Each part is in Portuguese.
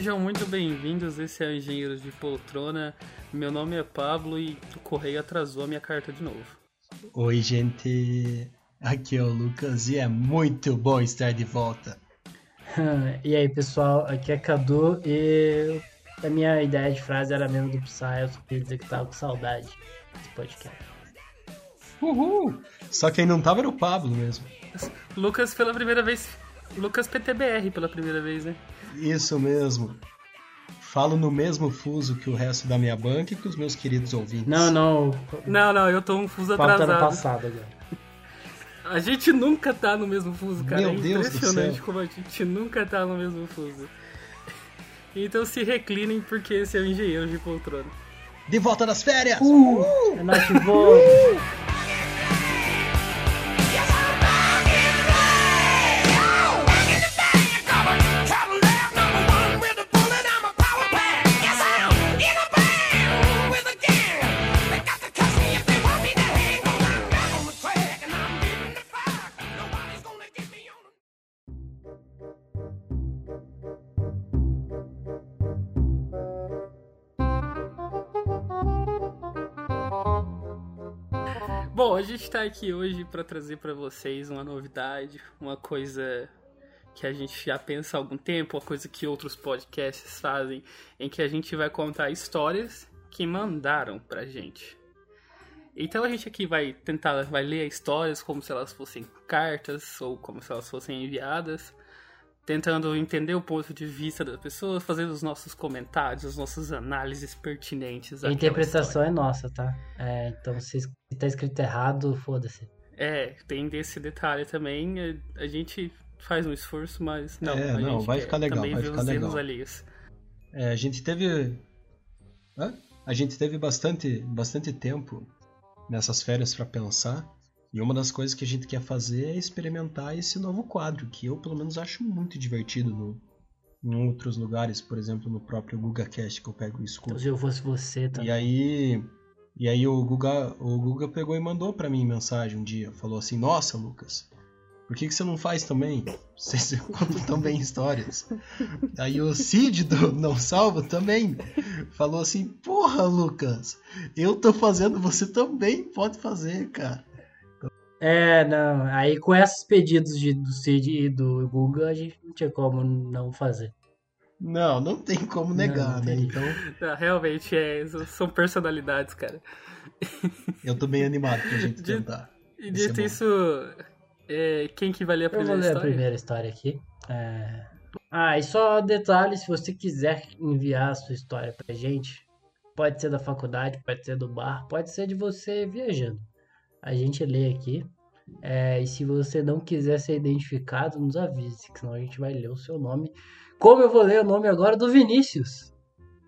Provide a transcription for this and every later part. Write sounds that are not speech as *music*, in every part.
Sejam muito bem-vindos, esse é o Engenheiros de Poltrona. Meu nome é Pablo e o correio atrasou a minha carta de novo. Oi, gente. Aqui é o Lucas e é muito bom estar de volta. *laughs* e aí, pessoal, aqui é Cadu e a minha ideia de frase era mesmo do Psy, eu só queria dizer que tava com saudade desse podcast. Uhul! Só quem não tava era o Pablo mesmo. Lucas pela primeira vez. Lucas PTBR pela primeira vez, né? Isso mesmo. Falo no mesmo fuso que o resto da minha banca e que os meus queridos ouvintes. Não, não. Não, não, eu tô um fuso Papo tá atrasado. no passado agora. A gente nunca tá no mesmo fuso, cara. Meu é Deus do impressionante céu. como a gente nunca tá no mesmo fuso. Então se reclinem porque esse é o engenheiro de poltrona. De volta das férias! É nós que voa. Bom, a gente tá aqui hoje pra trazer pra vocês uma novidade, uma coisa que a gente já pensa há algum tempo, uma coisa que outros podcasts fazem, em que a gente vai contar histórias que mandaram pra gente. Então a gente aqui vai tentar, vai ler histórias como se elas fossem cartas ou como se elas fossem enviadas, tentando entender o ponto de vista das pessoas, fazendo os nossos comentários, as nossas análises pertinentes. A interpretação história. é nossa, tá? É, então se se tá escrito errado, foda-se. É, tem desse detalhe também. é, A gente faz um esforço, mas não. É, a não, gente vai ficar legal, também vai ver ficar os legal. alheios. É, a gente teve. Hã? A gente teve bastante, bastante tempo nessas férias pra pensar. E uma das coisas que a gente quer fazer é experimentar esse novo quadro, que eu pelo menos acho muito divertido no, em outros lugares, por exemplo, no próprio GugaCast que eu pego e escuto. Se eu fosse você, tá? E aí, e aí o Guga, o Guga pegou e mandou pra mim mensagem um dia, falou assim: "Nossa, Lucas, por que, que você não faz também? Vocês *laughs* contam tão bem histórias". Aí o Cid do Não Salvo também falou assim: "Porra, Lucas, eu tô fazendo, você também pode fazer, cara". É, não. Aí com esses pedidos de, do Cid e do Google, a gente não tinha como não fazer. Não, não tem como negar, não né? tem. Então, *laughs* Ah, Realmente, é, são personalidades, cara. eu tô bem animado pra gente *laughs* De- tentar. E dito isso, é, quem que vai ler a Eu vou primeira ler a história? primeira história aqui. É... Ah, e só detalhe, se você quiser enviar a sua história pra gente, pode ser da faculdade, pode ser do bar, pode ser de você viajando. A gente lê aqui. É, e se você não quiser ser identificado, nos avise, que senão a gente vai ler o seu nome. Como eu vou ler o nome agora do Vinícius,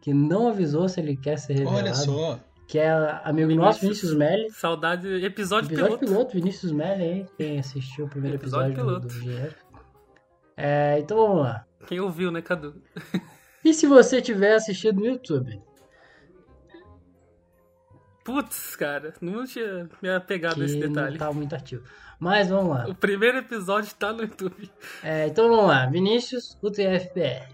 que não avisou se ele quer ser revelado. Olha só, Que é amigo nosso, Vinícius. Vinícius Melli. Saudade, episódio, Episódio piloto. piloto, Vinícius Melli, hein? Quem assistiu o primeiro Episódio episódio, do, piloto. do. É, então vamos lá. Quem ouviu, né, Cadu? E se você tiver assistido no YouTube? Putz, cara, não tinha me apegado Que a esse não detalhe. tá muito ativo. Mas vamos lá. O primeiro episódio tá no YouTube. É, então vamos lá. Vinícius, UTFPR.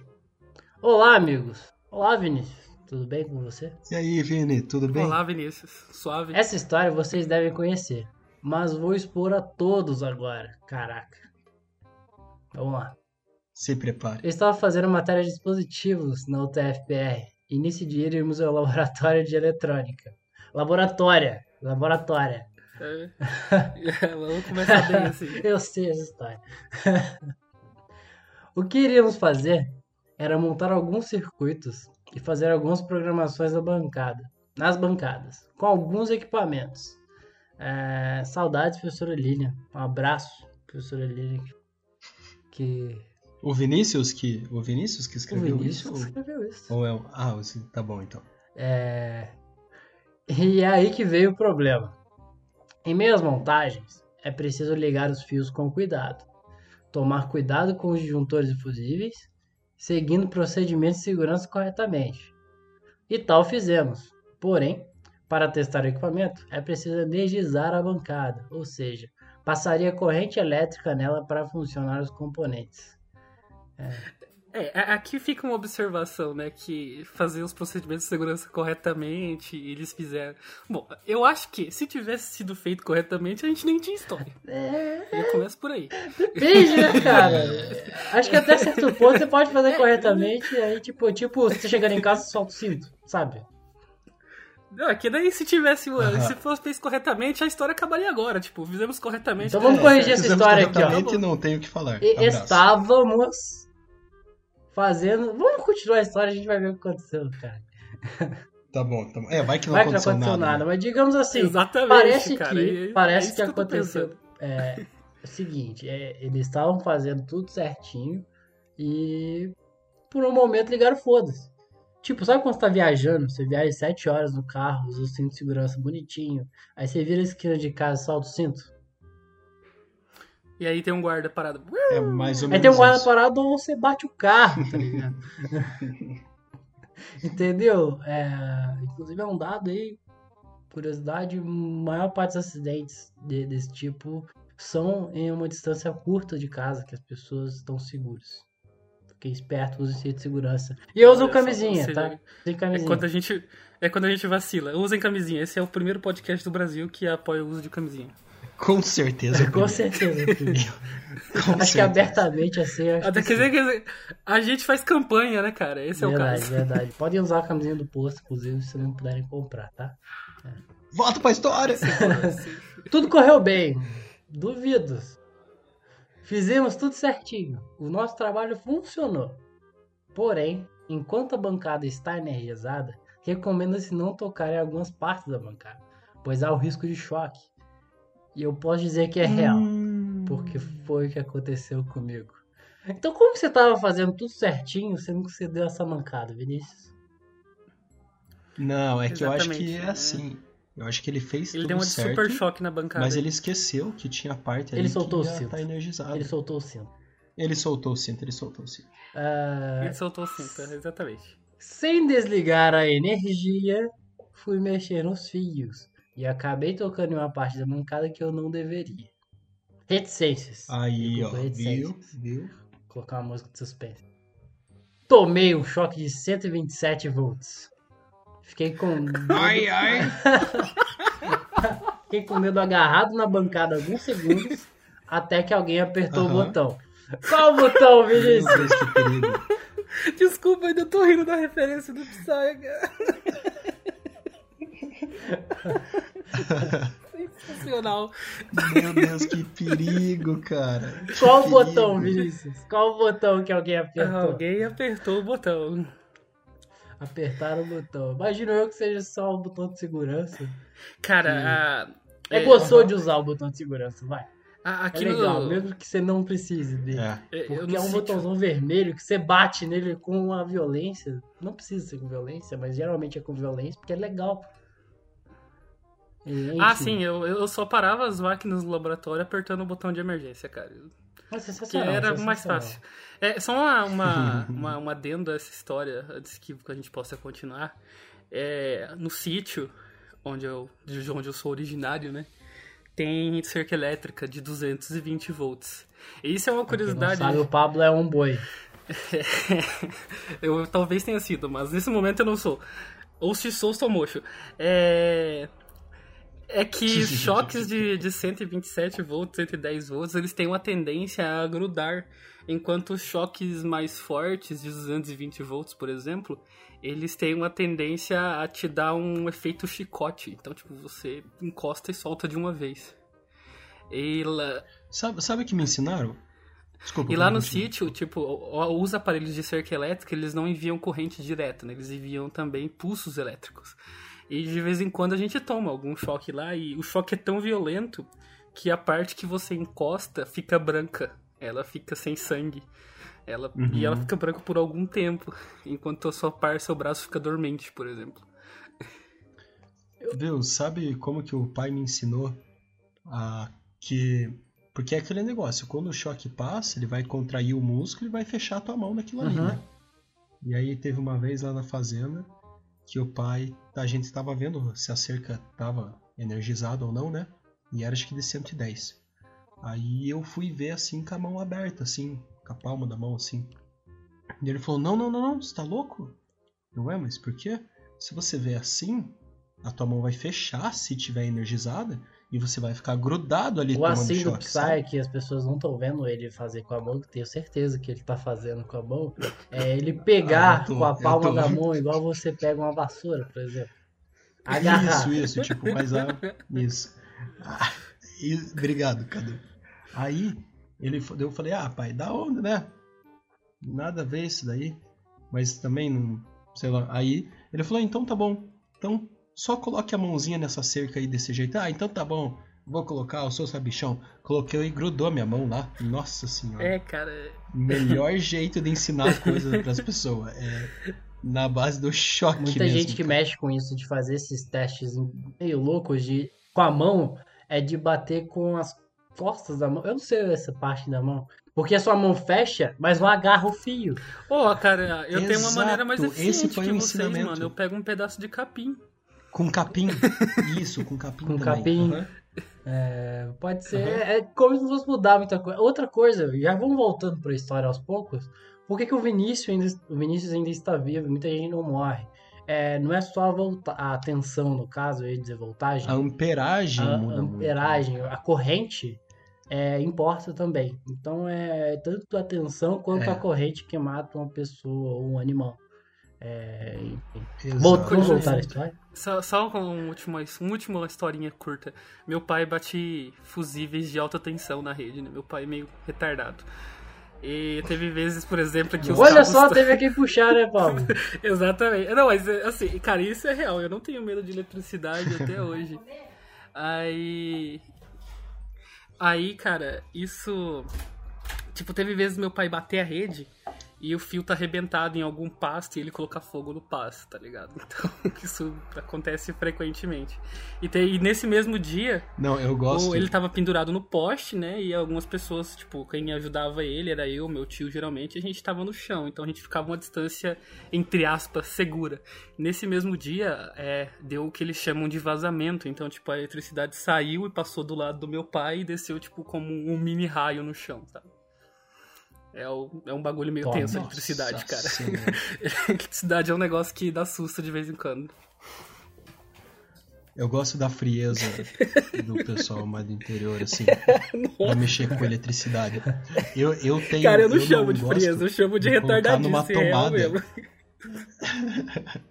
Olá, amigos. Olá, Vinícius. Tudo bem com você? e aí, Vini, tudo bem? Olá, Vinícius. Suave. Essa história vocês devem conhecer. Mas vou expor a todos agora. Caraca. Vamos lá. Se prepare. Eu estava fazendo matéria de dispositivos na UTFPR e nesse dia iríamos ao *laughs* laboratório de eletrônica. Laboratória, laboratória. *laughs* É. Vamos começar bem assim. *laughs* Eu sei essa história. *laughs* o que iríamos fazer era montar alguns circuitos e fazer algumas programações na bancada, nas bancadas, com alguns equipamentos. É, saudades, professora Lilian. Um abraço, professora Lilian. Que O Vinícius que, o Vinícius que o escreveu Vinícius isso? escreveu isso. Ou é o... Ah, tá bom então. É... E é aí que veio o problema. Em meio às montagens, é preciso ligar os fios com cuidado, tomar cuidado com os disjuntores e fusíveis, seguindo procedimentos de segurança corretamente. E tal fizemos. Porém, para testar o equipamento, é preciso energizar a bancada, ou seja, passaria corrente elétrica nela para funcionar os componentes. É, aqui fica uma observação, né? Que fazer os procedimentos de segurança corretamente, eles fizeram. Bom, eu acho que se tivesse sido feito corretamente, a gente nem tinha história. É. Eu começo por aí. Depende, né, cara? *laughs* acho que até certo ponto você pode fazer corretamente, aí, tipo, tipo, você chegando em casa, solta o cinto, sabe? Não, é que daí se tivesse. Uhum. Se fosse feito corretamente, a história acabaria agora. Tipo, fizemos corretamente. Então vamos corrigir é, essa história aqui, ó. não tenho o que falar. E, estávamos fazendo. Vamos continuar a história, a gente vai ver o que aconteceu, cara. *laughs* Tá bom, tá bom. É, vai que não vai aconteceu, que não aconteceu nada. nada. Mas digamos assim, Exatamente, parece cara, que, é, parece é que, que aconteceu. É, o seguinte, é, eles estavam fazendo tudo certinho e por um momento ligaram foda-se. Tipo, sabe quando você tá viajando? Você viaja 7 horas no carro, usa o cinto de segurança bonitinho. Aí você vira a esquina de casa e solta o cinto. E aí tem um guarda parado. É mais ou menos. Aí tem um guarda isso. parado ou você bate o carro, tá ligado? *laughs* Entendeu? É, inclusive é um dado aí, curiosidade, a maior parte dos acidentes de, desse tipo são em uma distância curta de casa, que as pessoas estão seguras. Fiquei esperto, use cinto de segurança. E eu uso camisinha, seja, tá? Sem camisinha. É quando, a gente, é quando a gente vacila. Usem camisinha. Esse é o primeiro podcast do Brasil que apoia o uso de camisinha. Com certeza. Com certeza. *laughs* Com acho certeza. que abertamente assim. Acho Até que quer dizer, a gente faz campanha, né, cara? Esse verdade, é o caso. Verdade, verdade. *laughs* Podem usar a camisinha do posto, inclusive, se não puderem comprar, tá? É. Volta pra história! tudo correu bem. Duvido. Fizemos tudo certinho. O nosso trabalho funcionou. Porém, enquanto a bancada está energizada, recomenda-se não tocar em algumas partes da bancada, pois há o risco de choque. E eu posso dizer que é real, hum. porque foi o que aconteceu comigo. Então, como você estava fazendo tudo certinho, sendo que você deu essa mancada, Vinícius? Não, é que Exatamente, eu acho que é assim. Eu acho que ele fez ele tudo deu um certo, super choque na bancada. Mas ele esqueceu que tinha parte ali ele soltou que o cinto. tá energizado. Ele soltou o cinto. Ele soltou o cinto, ele soltou o cinto. Uh... Ele soltou o cinto, exatamente. Sem desligar a energia, fui mexer nos fios. E acabei tocando em uma parte da mancada que eu não deveria. Reticências. Aí, ó. Viu? Viu? Vou colocar uma música de suspense. Tomei um choque de 127 volts. Fiquei com. *laughs* Ai, ai! *laughs* Fiquei com medo agarrado na bancada alguns segundos até que alguém apertou o botão. Qual o botão, Vinícius? Desculpa, ainda tô rindo da referência do Psy, Sensacional. Meu Deus, que perigo, cara. Que Qual o botão, Vinícius? Qual o botão que alguém apertou? Alguém apertou o botão. Apertaram o botão. Imagino eu que seja só o botão de segurança. Cara, que... a... é, é gostou de usar o botão de segurança, vai. Aqui é legal, no... mesmo que você não precise dele. É. Porque é um botãozão vermelho que você bate nele com uma violência. Não precisa ser com violência, mas geralmente é com violência, porque é legal. Enfim. Ah, sim, eu, eu só parava as máquinas no laboratório apertando o botão de emergência, cara. Mas que era mais fácil. É, só uma, uma, *laughs* uma, uma adendo a essa história, antes que a gente possa continuar. É, no sítio onde eu, de onde eu sou originário, né? tem cerca elétrica de 220 volts. Isso é uma curiosidade. Sabe, o Pablo é um boi. *laughs* eu talvez tenha sido, mas nesse momento eu não sou. Ou se sou, sou mocho. É. É que *laughs* choques de, de 127 volts, 110 volts, eles têm uma tendência a grudar. Enquanto os choques mais fortes, de 220 volts, por exemplo, eles têm uma tendência a te dar um efeito chicote. Então, tipo, você encosta e solta de uma vez. E lá... Sabe, sabe o que me ensinaram? Desculpa, e lá no sítio, tipo, os aparelhos de cerca elétrica, eles não enviam corrente direta, né? Eles enviam também pulsos elétricos. E de vez em quando a gente toma algum choque lá e o choque é tão violento que a parte que você encosta fica branca. Ela fica sem sangue. Ela, uhum. E ela fica branca por algum tempo, enquanto a sua par, seu braço fica dormente, por exemplo. Viu, sabe como que o pai me ensinou a que porque é aquele negócio, quando o choque passa, ele vai contrair o músculo e vai fechar a tua mão naquilo ali, uhum. né? E aí teve uma vez lá na fazenda que o pai, a gente estava vendo se a cerca estava energizada ou não, né? E era acho que de 110. Aí eu fui ver assim com a mão aberta, assim, com a palma da mão assim. E ele falou: Não, não, não, não, você tá louco? Não é, mas por quê? Se você vê assim, a tua mão vai fechar se tiver energizada e você vai ficar grudado ali O tomando assim choque. Psy, sabe? que as pessoas não estão vendo ele fazer com a mão, que tenho certeza que ele tá fazendo com a mão, é ele *laughs* pegar Ah, tô- com a palma da mão, igual você pega uma vassoura, por exemplo. Agarrar. Isso, isso, tipo, mas a. *laughs* Isso. Ah, e- obrigado, Cadu. Aí, ele, eu falei, ah, pai, da onda, né? Nada a ver isso daí. Mas também não. Sei lá. Aí ele falou, então tá bom. Então só coloque a mãozinha nessa cerca aí desse jeito. Ah, então tá bom. Vou colocar, eu sou sabichão. Coloquei e grudou a minha mão lá. Nossa senhora. É, cara. Melhor jeito de ensinar coisas pras pessoas. É na base do choque Muita mesmo, gente que cara. mexe com isso, de fazer esses testes meio loucos de com a mão, é de bater com as costas da mão. Eu não sei essa parte da mão. Porque a sua mão fecha, mas não agarra o fio. Pô, cara, eu tenho uma Exato, maneira mais esse eficiente foi que o vocês, ensinamento. mano. Eu pego um pedaço de capim. Com capim. Isso, com capim Com também. capim. Aham. É, pode ser. Uhum. É como se fosse mudar muita coisa. Outra coisa, já vamos voltando pra história aos poucos. Por que, que o Vinícius ainda, o Vinícius ainda está vivo? Muita gente não morre. É, não é só a, volta, a tensão, no caso, eu ia dizer voltagem. A amperagem a muda muito. amperagem, a corrente é, importa também. Então é tanto a tensão quanto É. a corrente que mata uma pessoa ou um animal. É, Vamos voltar à história? Só, só com um último, uma última historinha curta. Meu pai bate fusíveis de alta tensão na rede, né? Meu pai é meio retardado. E teve vezes, por exemplo, que os Olha cabos só, *laughs* teve quem puxar, né, Paulo? *laughs* Exatamente. Não, mas assim, cara, isso é real. Eu não tenho medo de eletricidade até *laughs* hoje. Aí. Aí, cara, isso. Tipo, teve vezes meu pai bater a rede e o fio tá arrebentado em algum pasto e ele colocar fogo no pasto, tá ligado? *laughs* Então, isso acontece frequentemente. E, tem- e nesse mesmo dia, Não, eu gosto. ele tava pendurado no poste, né? E algumas pessoas, tipo, quem ajudava ele era eu, meu tio, geralmente, e a gente tava no chão. Então a gente ficava uma distância, entre aspas, segura. Nesse mesmo dia, é, deu o que eles chamam de vazamento. Então, tipo, a eletricidade saiu e passou do lado do meu pai e desceu, tipo, como um mini raio no chão, sabe? É, o- é um bagulho meio tenso a eletricidade, cara. *laughs* Eletricidade é um negócio que dá susto de vez em quando. Eu gosto da frieza do pessoal mais do interior, assim, *laughs* pra mexer com eletricidade. Eu, eu tenho. Cara, eu não chamo de gosto frieza, eu chamo de, de retardadice, numa é tomada. mesmo. *laughs*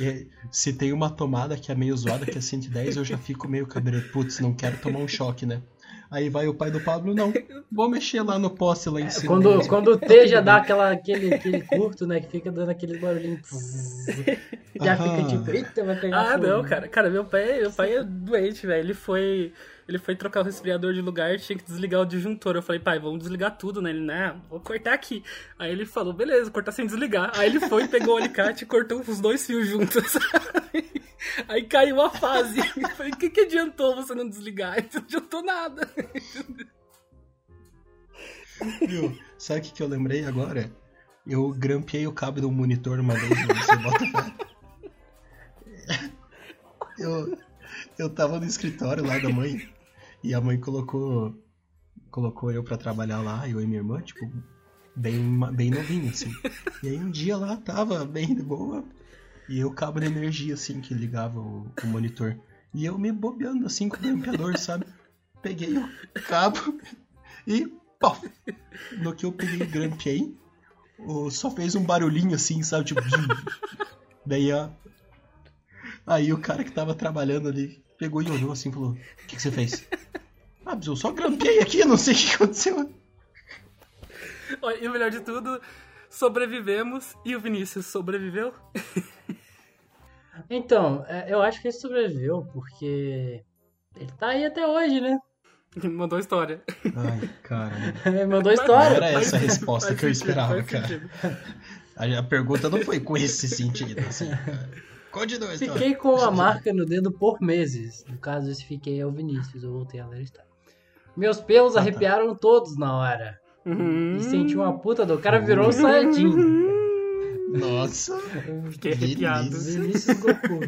E Se tem uma tomada que é meio zoada, que é 110, eu já fico meio cabreiro. Putz, não quero tomar um choque, né? Aí vai o pai do Pablo, não, vou mexer lá no poste lá em cima. Quando, quando o T já dá aquela, aquele, aquele curto, né? Que fica dando aquele barulhinho. Já Aham. fica tipo, eita, vai pegar Ah, fogo. não, cara. Cara, meu pai, meu pai é doente, velho. Ele foi. Ele foi trocar o resfriador de lugar, tinha que desligar o disjuntor. Eu falei, pai, vamos desligar tudo, né? Ele, não, vou cortar aqui. Aí ele falou, beleza, cortar sem desligar. Aí ele foi, pegou o alicate e cortou os dois fios juntos. *laughs* Aí caiu a fase. Eu falei, o que, que adiantou você não desligar? Não adiantou nada. Viu? Sabe o que, que eu lembrei agora? Eu grampeei o cabo do monitor uma vez, né? você bota. *laughs* Eu, eu tava no escritório lá da mãe e a mãe colocou colocou eu pra trabalhar lá, eu e minha irmã, tipo, bem, bem novinho, assim. E aí um dia lá tava bem de boa e o cabo de energia, assim, que ligava o, o monitor. E eu me bobeando, assim, com o grampeador, sabe? Peguei o cabo e, pô, no que eu peguei e grampeei, só fez um barulhinho assim, sabe? Tipo. *laughs* Daí a. Aí o cara que tava trabalhando ali pegou e olhou assim e falou: O que, que você fez? *laughs* Ah, mas eu só grampeei aqui, não sei o que aconteceu. E o melhor de tudo, sobrevivemos e o Vinícius sobreviveu. *laughs* Então, é, eu acho que ele sobreviveu, porque ele tá aí até hoje, né? Mandou história. Ai, cara. *laughs* Ele mandou Não história. era Faz essa a resposta faz que eu esperava, cara. a pergunta não foi com esse sentido, assim, cara. Continua história. Fiquei com a *laughs* marca no dedo por meses. No caso, esse fiquei é o Vinícius, eu voltei a ler história. Meus pelos Ah, tá. arrepiaram todos na hora. Uhum. E senti uma puta do cara virou um saiyajin. Nossa. Fiquei arrepiado. Vinícius Goku.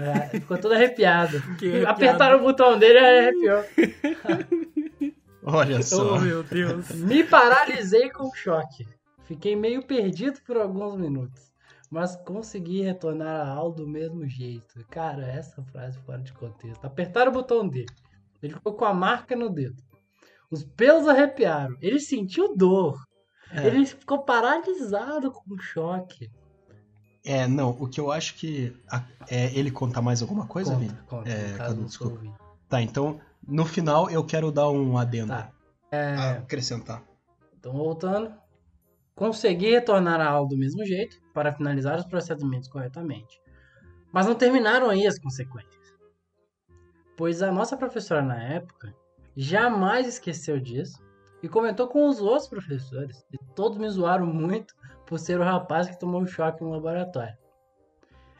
É, ficou todo arrepiado. Fiquei arrepiado. Apertaram o botão dele e arrepiou. *laughs* Olha só. Oh, meu Deus. Me paralisei com choque. Fiquei meio perdido por alguns minutos, mas consegui retornar a aula do mesmo jeito. Cara, essa frase fora de contexto. Apertaram o botão dele. Ele ficou com a marca no dedo. Os pelos arrepiaram. Ele sentiu dor. É. Ele ficou paralisado com o choque. É, não, o que eu acho que. a- é ele contar mais alguma coisa, conta, Vini? conta, É, caso desculpa. Tá, então, no final eu quero dar um adendo. Tá. Ah, acrescentar. Então, voltando. Consegui retornar à aula do mesmo jeito para finalizar os procedimentos corretamente. Mas não terminaram aí as consequências. Pois a nossa professora na época jamais esqueceu disso e comentou com os outros professores. E todos me zoaram muito por ser o rapaz que tomou choque no laboratório.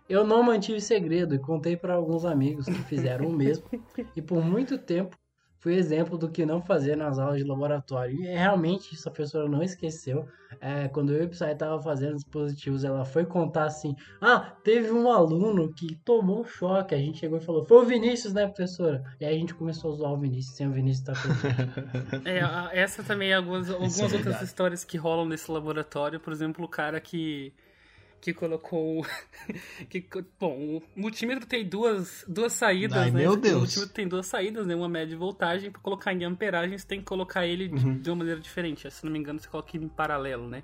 Eu não mantive segredo e contei para alguns amigos que fizeram o mesmo e por muito tempo fui exemplo do que não fazer nas aulas de laboratório. E realmente essa professora não esqueceu. É, quando eu e o Psy tava fazendo dispositivos, ela foi contar assim: Ah, teve um aluno que tomou um choque. A gente chegou e falou: Foi o Vinícius, né, professora? E aí a gente começou a zoar o Vinícius sem o Vinícius estar *laughs* presente. É, essa também é algumas, algumas é outras verdade. histórias que rolam nesse laboratório. Por exemplo, o cara que, que colocou. *laughs* que, bom, o multímetro tem duas, duas saídas, Ai, né? meu O Deus. multímetro tem duas saídas, né? Uma média e voltagem. Pra colocar em amperagem, você tem que colocar ele de, Uhum. de uma maneira diferente. Se não me engano, você coloca ele em paralelo, né?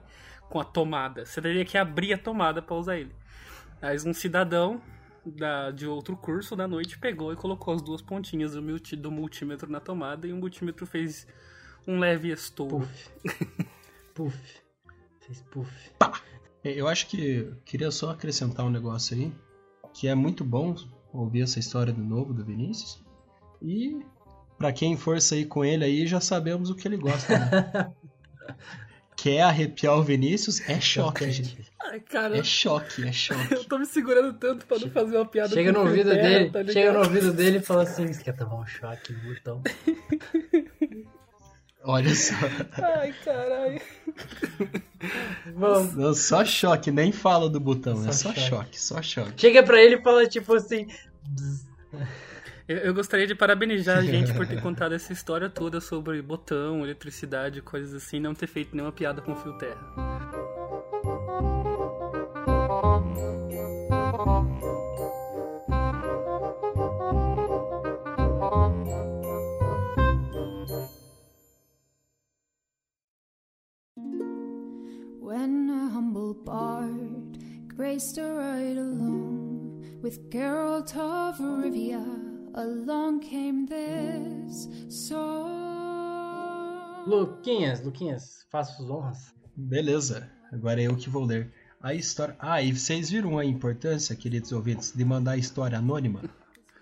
Com a tomada. Você teria que abrir a tomada pra usar ele. Mas um cidadão da, de outro curso da noite pegou e colocou as duas pontinhas do, multi, do multímetro na tomada e o multímetro fez um leve estouro. Puff. *laughs* Puff. Fez puff. É, Eu acho que queria só acrescentar um negócio aí, que é muito bom ouvir essa história de novo do Vinícius. E pra quem for sair com ele aí, já sabemos o que ele gosta, né? *laughs* Quer arrepiar o Vinícius? É choque, gente. Ai, cara, É choque, é eu choque. tô me segurando tanto pra não fazer uma piada Chega com no ouvido terra, dele, tá chega no ouvido dele e fala assim: Você quer tomar um choque, botão? *laughs* Olha só. Ai, caralho. *laughs* Vamos. Não, só choque, nem fala do botão, Só é só choque. choque, só choque. Chega pra ele e fala tipo assim. Eu, eu gostaria de parabenizar a *laughs* gente por ter contado essa história toda sobre botão, eletricidade, coisas assim, não ter feito nenhuma piada com fio terra. A ride along with Geralt of Rivia, along came this song. Luquinhas, Luquinhas, faça as honras. Beleza, agora é eu que vou ler. A história. Ah, e vocês viram a importância, queridos ouvintes, de mandar a história anônima?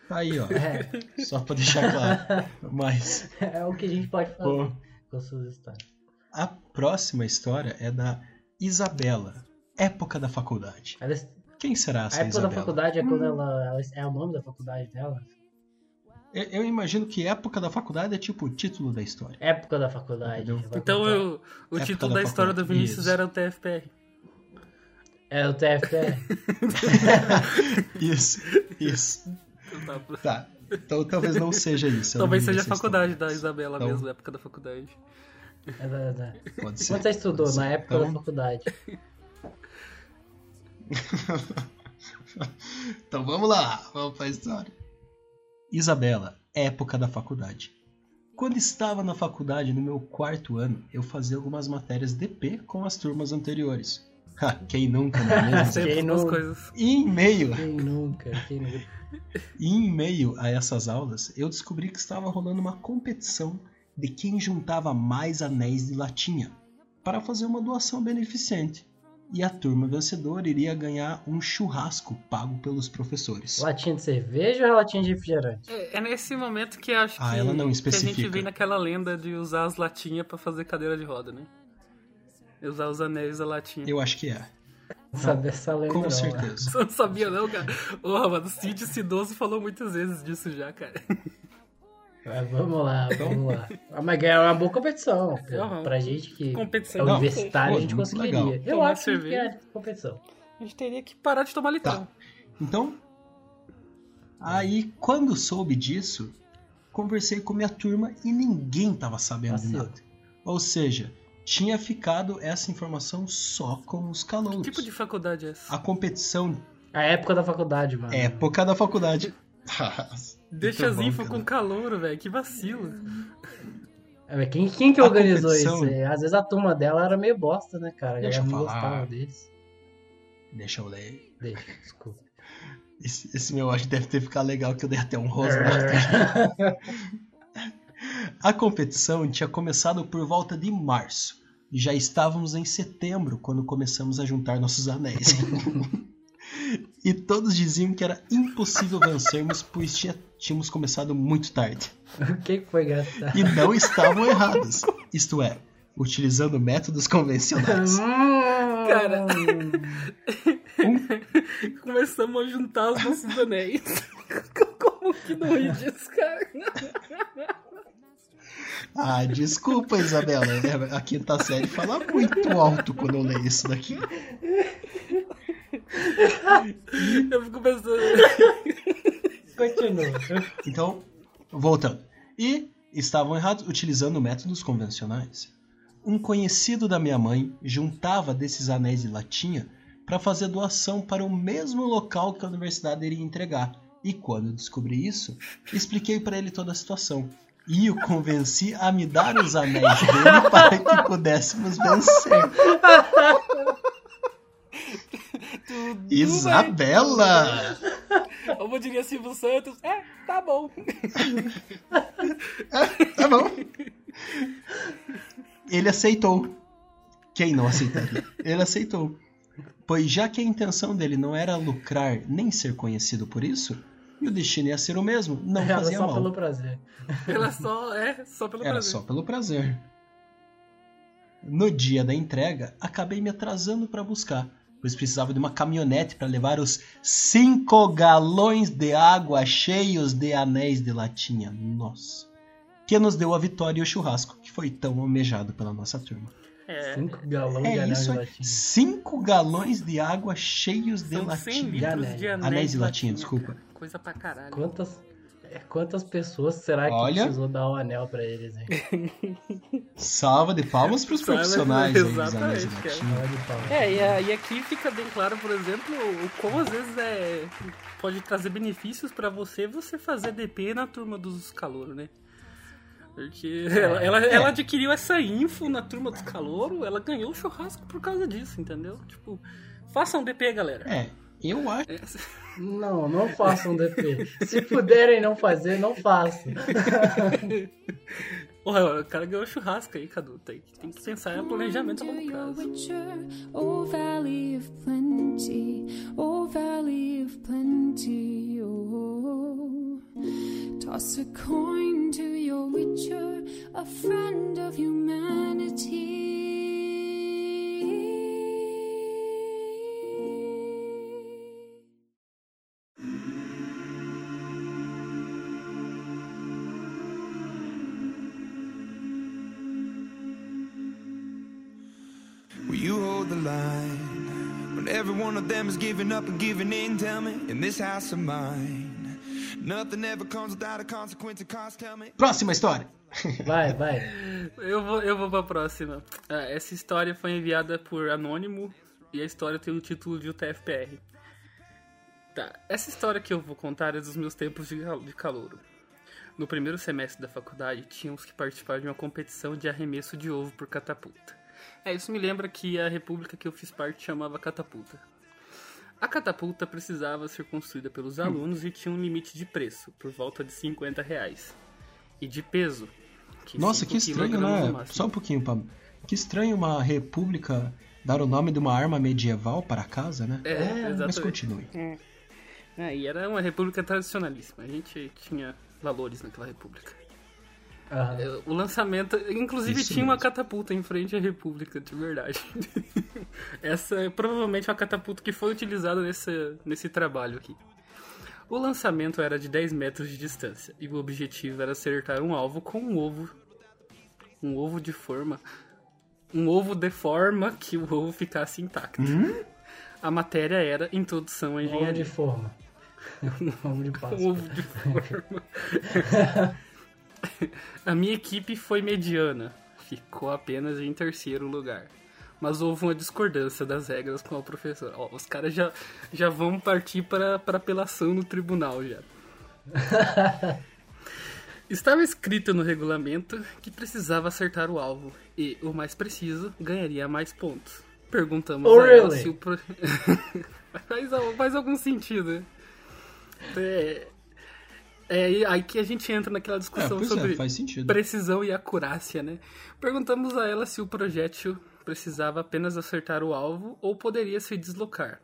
Tá aí, ó. É, Só pra deixar claro. Mas é o que a gente pode fazer com as suas histórias. a próxima história é da Isabela, época da faculdade. Ela- Quem será a essa época da Isabela? faculdade é quando ela, ela- É o nome da faculdade dela? Eu, eu imagino que época da faculdade é tipo o título da história. Época da faculdade. Entendeu? Então eu, o Época título da da história do. Vinícius Isso. era o TFPR. É o TFPR. *laughs* Isso, isso. Então, tá. Tá. Então talvez não seja isso. Talvez seja a faculdade história. da Isabela Então- mesmo, época da faculdade. É da- é da- Pode ser. Quando você estudou? Na época Então- da faculdade. *laughs* Então vamos lá, vamos pra história. Isabela, época da faculdade. Quando estava na faculdade, no meu quarto ano, eu fazia algumas matérias DP com as turmas anteriores. Ha, Quem nunca, não é *laughs* mesmo? Quem não- coisas. E em meio, Quem nunca? Quem nunca? e em meio a essas aulas, eu descobri que estava rolando uma competição de quem juntava mais anéis de latinha para fazer uma doação beneficente. E a turma vencedora iria ganhar um churrasco pago pelos professores. Latinha de cerveja ou latinha de refrigerante? É, é nesse momento que acho Ah, que, ela não que a especifica. gente vem naquela lenda de usar as latinhas pra fazer cadeira de roda, né? Usar os anéis da latinha. Eu acho que é. Sabe essa lenda Com não, né? certeza. *laughs* Você não sabia não, cara? Ô, mano, o Cid Cidoso falou muitas vezes disso já, cara. Mas vamos lá, vamos lá. Ah, Mas é uma boa competição. pô. Aham. Pra gente que Competição. é Não, universitário, a gente conseguiria. legal. Eu Tomar acho que cerveja. é competição. A gente teria que parar de tomar litrão. Tá. Então, aí quando soube disso, conversei com minha turma e ninguém tava sabendo de Vacilo. nada. Ou seja, tinha ficado essa informação só com os calouros. Que tipo de faculdade é essa? A competição A época da faculdade, mano. época da faculdade. *laughs* Deixa as info com calouro, velho. Que vacilo. É, quem, quem que A organizou competição- isso? Às vezes a turma dela era meio bosta, né, cara? Deixa eu eu não falar. gostava deles. Deixa eu ler. Deixa, desculpa. Esse, esse meu acho que deve ter ficado legal, que eu dei até um rosa. *laughs* A competição tinha começado por volta de março. E já estávamos em setembro quando começamos a juntar nossos anéis. *laughs* e todos diziam que era impossível vencermos, pois tinha- tínhamos começado muito tarde. o que foi gastar? E não estavam errados. Isto é, utilizando métodos convencionais. Cara. Começamos a juntar os nossos anéis. Como que não ri disso, cara? Ah, desculpa, Isabela. A quinta série fala muito alto quando eu leio isso daqui. Eu fico pensando. Continua. Então, voltando. E estavam errados utilizando métodos convencionais. Um conhecido da minha mãe juntava desses anéis de latinha para fazer doação para o mesmo local que a universidade iria entregar. E quando descobri isso, expliquei para ele toda a situação. E o convenci a me dar os anéis dele para que pudéssemos vencer. Tudo Isabela! bem. *laughs* Como diria Silvio Santos, é, tá bom. Tá bom. Ele aceitou. Quem não aceitaria? Ele aceitou. Pois já que a intenção dele não era lucrar nem ser conhecido por isso, e o destino ia ser o mesmo, não Era fazia só mal. pelo prazer. Ela só é só pelo Era prazer. só pelo prazer. No dia da entrega, acabei me atrasando para buscar, pois precisava de uma caminhonete para levar os 5 galões de água cheios de anéis de latinha. Nossa. Que nos deu a vitória e o churrasco, que foi tão almejado pela nossa turma. É, Cinco galões de É isso de aí. latinha. 5 galões de água cheios de são 100 latinha. de anéis, Anéis de latinha, latinha, desculpa. Coisa pra caralho. Quantas, quantas pessoas será que Olha. precisou dar o anel pra eles, hein? *laughs* Salva de palmas para os Salva- profissionais aí exatamente, cara. É, e, a- e aqui fica bem claro, por exemplo, o como às vezes é, pode trazer benefícios pra você você fazer DP na turma dos calouros, né? Porque ela, ela, é. ela adquiriu essa info na turma dos calouros, ela ganhou o churrasco por causa disso, entendeu? Tipo, façam DP, galera. É, eu acho. É, Não, não façam DP. Se puderem não fazer, não façam. *laughs* Porra, o cara ganhou churrasco aí, Cadu. Tem, tem que pensar em planejamento a longo prazo. witcher, oh valley of plenty, oh valley of plenty, oh. Toss a coin to your witcher, a friend of humanity. Will you hold the line when every one of them is giving up and giving in? Tell me, in this house of mine, nothing ever comes without a consequence of cost. Tell me. Próxima história. Vai, vai. Eu vou, eu vou pra próxima. Ah, essa história foi enviada por Anônimo e a história tem o título de UTFPR. Tá, essa história que eu vou contar é dos meus tempos de, cal- de calouro. No primeiro semestre da faculdade, tínhamos que participar de uma competição de arremesso de ovo por catapulta. É, isso me lembra que a república que eu fiz parte chamava Catapulta. A catapulta precisava ser construída pelos alunos e tinha um limite de preço, por volta de 50 reais. E de peso. que Nossa, 5 que estranho, né? Só um pouquinho, Pablo. Que estranho uma república dar o nome de uma arma medieval para casa, né? É, Mas exatamente. continue. É, e era uma república tradicionalíssima. A gente tinha valores naquela república. É, O lançamento, inclusive Isso tinha uma mesmo. catapulta em frente à república, de verdade. *laughs* Essa é provavelmente uma catapulta que foi utilizada nesse, nesse trabalho aqui. O lançamento era de 10 metros de distância e o objetivo era acertar um alvo com um ovo. Um ovo de forma. Um ovo de forma que o ovo ficasse intacto. A matéria era Introdução à Um ovo de Engenharia. forma. *laughs* Um ovo de Um ovo de forma. *laughs* *laughs* A minha equipe foi mediana. ficou apenas em terceiro lugar. Mas houve uma discordância das regras com a professora. Ó, os caras já, já vão partir para, apelação no tribunal já. *laughs* Estava escrito no regulamento que precisava acertar o alvo e o mais preciso ganharia mais pontos. Perguntamos Oh, a ela really? se o pro... *laughs* faz, faz algum sentido. É, é aí que a gente entra naquela É, discussão sobre é, faz sentido. precisão e acurácia, né? Perguntamos a ela se o projétil precisava apenas acertar o alvo ou poderia se deslocar.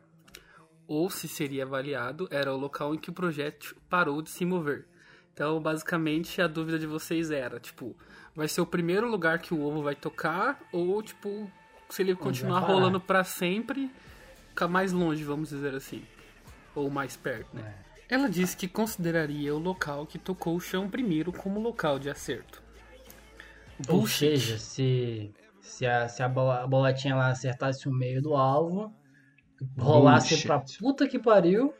Ou se seria avaliado era o local em que o projétil parou de se mover. Então, basicamente, a dúvida de vocês era, tipo, vai ser o primeiro lugar que o ovo vai tocar ou, tipo, se ele continuar rolando pra sempre, ficar mais longe, vamos dizer assim. Ou mais perto, né? Ela disse que consideraria o local que tocou o chão primeiro como local de acerto. Ou seja, se, se, a, se a, bola, a bolotinha lá acertasse o meio do alvo, rolasse Bullshit. pra puta que pariu,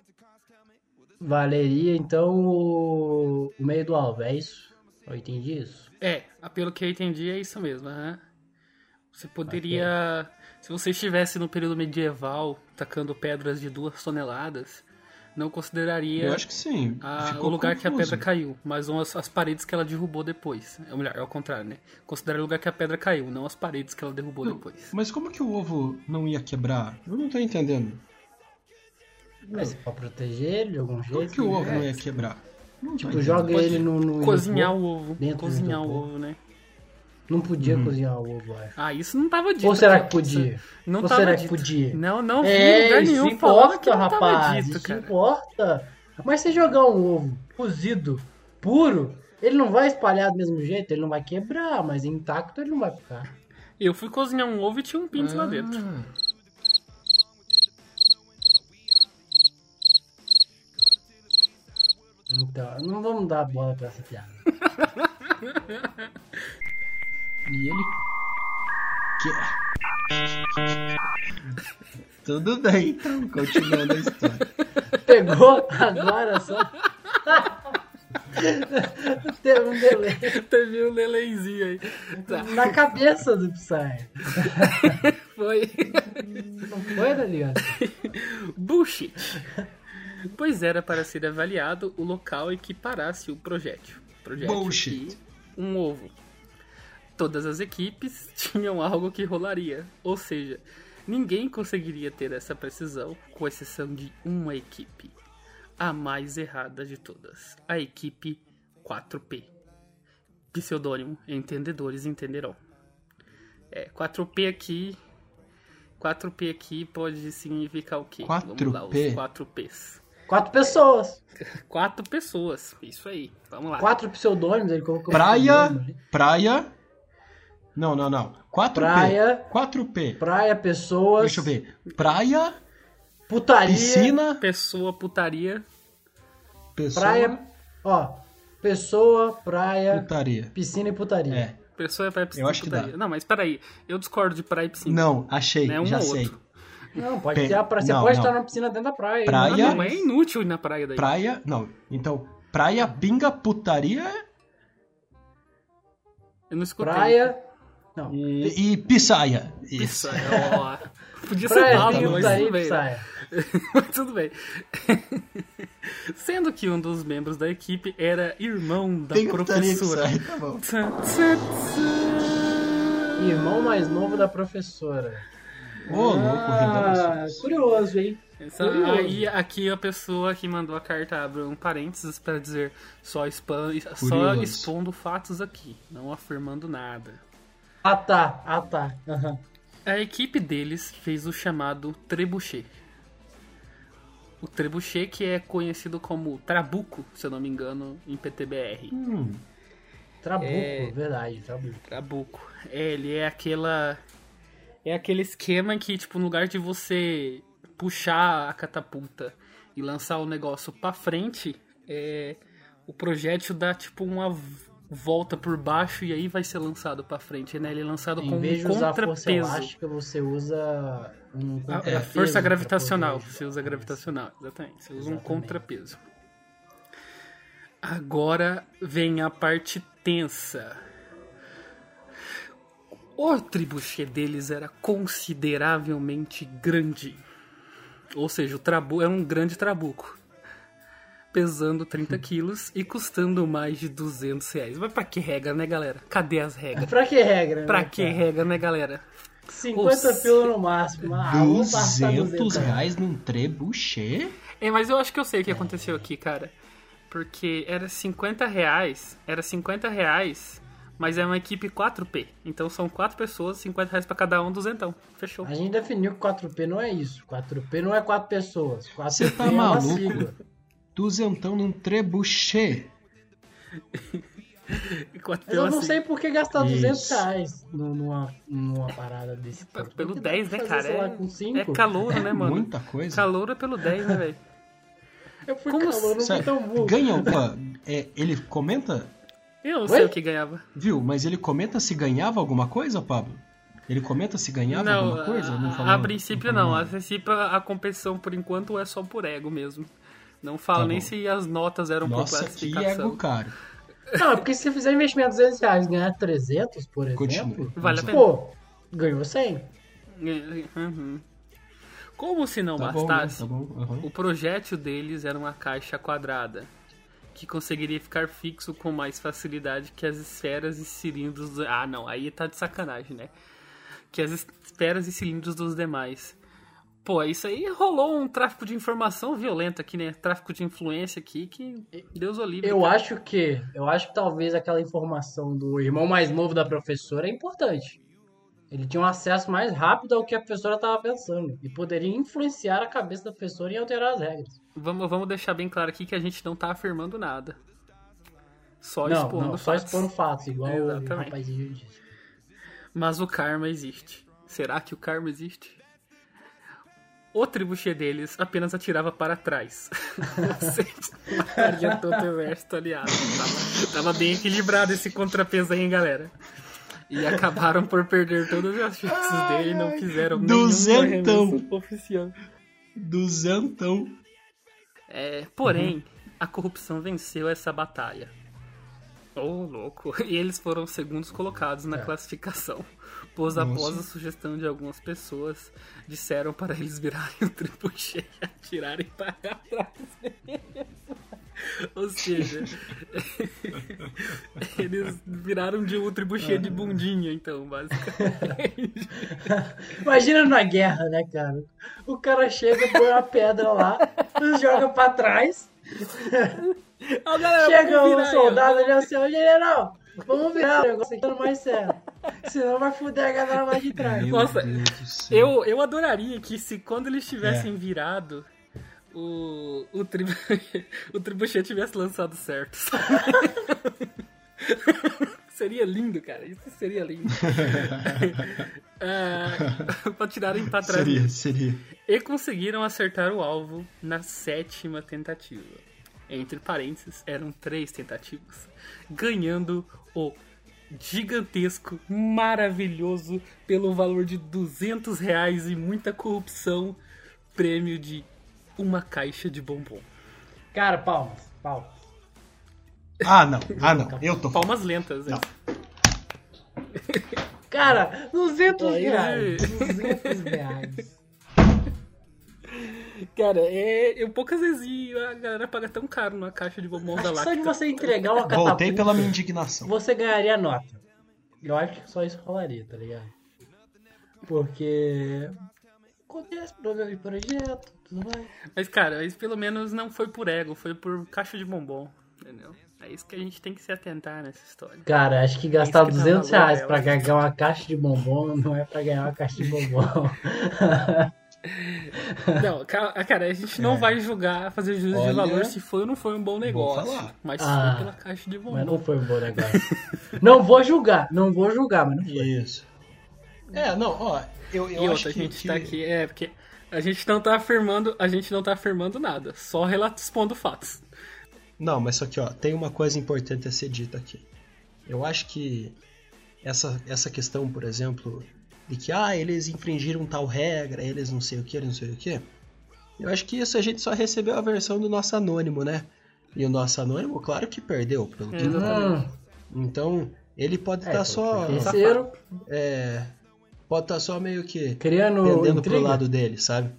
valeria então o, o meio do alvo, é isso? Eu entendi isso? É, pelo que eu entendi, é isso mesmo. aham. Você poderia. Se você estivesse no período medieval tacando pedras de duas toneladas, não consideraria Eu acho que sim. a- Ficou o lugar que a confuso. pedra caiu, mas não as, as paredes que ela derrubou depois. É melhor, é o contrário, né? Considera o lugar que a pedra caiu, não as paredes que ela derrubou Não, depois. Mas como que o ovo não ia quebrar? Eu não tô entendendo. Mas pra proteger ele de algum Como jeito. que o né? ovo não ia quebrar? Não Tipo, joga ele no, no Cozinhar o ovo. Cozinhar o ovo, né? Não podia Uhum. cozinhar o ovo, acho. Ah, isso não tava dito. Ou será que podia? Não Ou tava será que dito. podia? Não, não vi É, lugar isso nenhum que importa, rapaz. dito, isso cara. importa. Mas se jogar um ovo cozido, puro, ele não vai espalhar do mesmo jeito, ele não vai quebrar, mas intacto ele não vai ficar. Eu fui cozinhar um ovo e tinha um pinto lá dentro. Ah. Então, não vamos dar bola pra essa piada. *laughs* E ele quer. Tudo bem, então, continuando a história. Pegou agora só. Teve um delay Teve um delayzinho aí. Tá, na cabeça do Psy. foi. Não foi, tá ligado? Bullshit. Pois era para ser avaliado o local em que parasse o projétil. Projétil Bullshit. um ovo. Todas as equipes *laughs* tinham algo que rolaria, ou seja, ninguém conseguiria ter essa precisão, com exceção de uma equipe. A mais errada de todas. A equipe 4P. Pseudônimo, entendedores entenderão. É, 4P aqui. 4P aqui pode significar o quê? Vamos lá, os 4P? 4Ps. Quatro pessoas. Quatro pessoas. Isso aí. Vamos lá. Quatro pseudônimos, ele colocou. Praia, praia. Não, não, não. 4P. Praia. 4P. Praia, pessoas. Deixa eu ver. Praia, Putaria. piscina, Pessoa, putaria. pessoa, Praia. Ó. Pessoa, praia, putaria. piscina e putaria. É. Pessoa vai piscina Eu acho que putaria. dá. Não, mas peraí. Eu discordo de praia e piscina. Não, achei, Né, um já ou sei. outro. Não, pode Pe- ter a praia. Você não, pode não. estar na piscina dentro da praia. Praia- Não, não, é inútil ir na praia daí. Praia, não. Então, praia, pinga, putaria Eu não escutei. Praia. Não. e, e pisaia. É, ó. Podia ser pinga, mas putaria *laughs* tudo bem. né? tudo bem. Sendo que um dos membros da equipe era irmão da e professora. pisaia, tá bom. Tã, tã, tã. Irmão mais novo da professora. Ô, louco, Ah, revelações. curioso, hein? Essa- Curioso. aí aqui a pessoa que mandou a carta abre um parênteses para dizer só, spam, só expondo fatos aqui, não afirmando nada. Ah tá, ah tá. Aham. A equipe deles fez o chamado trebuchet. O trebuchet que é conhecido como trabuco, se eu não me engano, em PTBR. Hum, Trabuco, É. verdade, trabuco. Trabuco. É, ele é aquela. É aquele esquema que, tipo, no lugar de você puxar a catapulta e lançar o negócio pra frente, é, o projétil dá, tipo, uma volta por baixo e aí vai ser lançado pra frente, né? Ele é lançado Em com vez um contrapeso. elástica, você usa um A, contrapeso a força gravitacional. Você usa gravitacional, exatamente. Você usa um Exatamente. contrapeso. Agora vem a parte tensa. O tribuchê deles era consideravelmente grande. Ou seja, o trabu era um grande trabuco. Pesando 30 quilos e custando mais de 200 reais. Mas pra que regra, né, galera? Cadê as regras? Pra que regra? Pra né, que cara? regra, né, galera? 50 Nossa. pila no máximo. Ah, vamos passar 200 reais. num trebuchet? É, mas eu acho que eu sei o que aconteceu aqui, cara. Porque era 50 reais. Era 50 reais, mas é uma equipe 4P. Então são 4 pessoas, 50 reais pra cada um, duzentão. Fechou. A gente definiu que 4P não é isso. 4P não é 4 pessoas. 4P Você tá é uma maluco? Duzentão num trebuchet. 4P Mas eu não assim. sei por que gastar 200 Isso. reais nu- numa, numa parada desse tanto. Pelo Por que dá 10, pra né, cara? lá, É, é calouro, né, mano? Muita coisa. Calouro é pelo 10, né, velho? *laughs* Eu fui Como calor, não fui tão burro. ganha, *laughs* ó, é, ele comenta, Eu não Oi? sei o que ganhava. viu? Mas ele comenta se ganhava alguma coisa, Pablo? Ele comenta se ganhava não, alguma coisa? Não a, falou- a princípio falou não. A princípio a a competição por enquanto é só por ego mesmo. Não fala Tá nem se as notas eram Nossa, por que classificação. ego, cara. Não, porque se você fizer investimento de 200 reais e ganhar 300, por exemplo, Continue. Vale a pena. pô, ganhou 100. Uhum. Como se não Tá bom, né? bastasse, tá bom. aham. o projétil deles era uma caixa quadrada que conseguiria ficar fixo com mais facilidade que as esferas e cilindros. do- Ah, não, aí tá de sacanagem, né? Que as esferas e cilindros dos demais. Pô, isso aí rolou um tráfico de informação violento aqui, né? Tráfico de influência aqui que Deus o livre. Eu cara. acho que, eu acho que talvez aquela informação do irmão mais novo da professora é importante. Ele tinha um acesso mais rápido ao que a professora estava pensando e poderia influenciar a cabeça da professora e alterar as regras. Vamos, vamos deixar bem claro aqui que a gente não tá afirmando nada. Só não, expondo não, só fatos. expondo fatos, igual o rapazinho disse. Mas o karma existe. Será que o karma existe? O tribuchê deles apenas atirava para trás. Ou seja, todo o exército aliado. Tava, tava bem equilibrado esse contrapeso aí, hein, galera. E acabaram por perder todas as chances dele e não fizeram Duzentão. oficial. Duzentão. É, porém, a corrupção venceu essa batalha. Ô, louco. E eles foram segundos colocados na É. classificação. Pois Nossa. após a sugestão de algumas pessoas, disseram para eles virarem o tribuchê e atirarem para trás. Ou seja, *laughs* eles viraram de um tribuchê de bundinha, então, basicamente. Imagina na guerra, né, cara? O cara chega, põe uma pedra lá, joga pra trás, Ó, galera, chega vamos o virar aí, ó. soldado ali assim, ô general, vamos virar o negócio aqui no mais sério. Senão vai fuder a galera lá de trás. Meu Nossa. Eu, eu adoraria que se quando eles É. tivessem virado, o, o, tribu, *laughs* o Tribuchet tivesse lançado certo. *laughs* seria lindo, cara. Isso seria lindo. ah, *laughs* pra tirarem pra trás. Seria, seria. E conseguiram acertar o alvo na sétima tentativa. Entre parênteses, eram três tentativas. Ganhando o gigantesco, maravilhoso, pelo valor de 200 reais e muita corrupção, prêmio de uma caixa de bombom. Cara, palmas, palmas. Ah, não. Ah, não. Eu tô. Palmas lentas, né? Cara, 200 Aí, reais. né? 200 reais. Cara, é, eu poucas vezes a galera paga tão caro numa caixa de bombom da que só de Lacta. você entregar uma catapulta, Voltei pela minha indignação. você ganharia nota. Eu acho que só isso rolaria, tá ligado? Porque acontece problema de projeto, tudo mais. Mas, cara, mas pelo menos não foi por ego, foi por caixa de bombom, entendeu? É isso que a gente tem que se atentar nessa história. Cara, acho que gastar Isso que dá 200 valor, reais pra ganhar uma caixa de bombom não é pra ganhar uma caixa de bombom. *laughs* Não, ca- cara, a gente não vai julgar, fazer juízo de É. Olha, valor se foi ou não foi um bom negócio. falar. Mas Ah, foi pela caixa de bombom. mas não foi um bom negócio. não vou julgar, não vou julgar, mas não foi. Isso. É, não, ó, eu, eu e acho outra, a que, gente que- tá aqui, é, porque a gente não tá afirmando, a gente não tá afirmando nada, só expondo fatos. Não, mas só que, ó, tem uma coisa importante a ser dita aqui. Eu acho que essa, essa questão, por exemplo, de que, ah, eles infringiram tal regra, eles não sei o que, eles não sei o que. Eu acho que isso a gente só recebeu a versão do nosso anônimo, né? E o nosso anônimo, claro que perdeu, pelo que Exatamente. Hum, Então, ele pode É, estar pô, só. Terceiro, É, pode estar só meio que criando pendendo pro lado dele, sabe?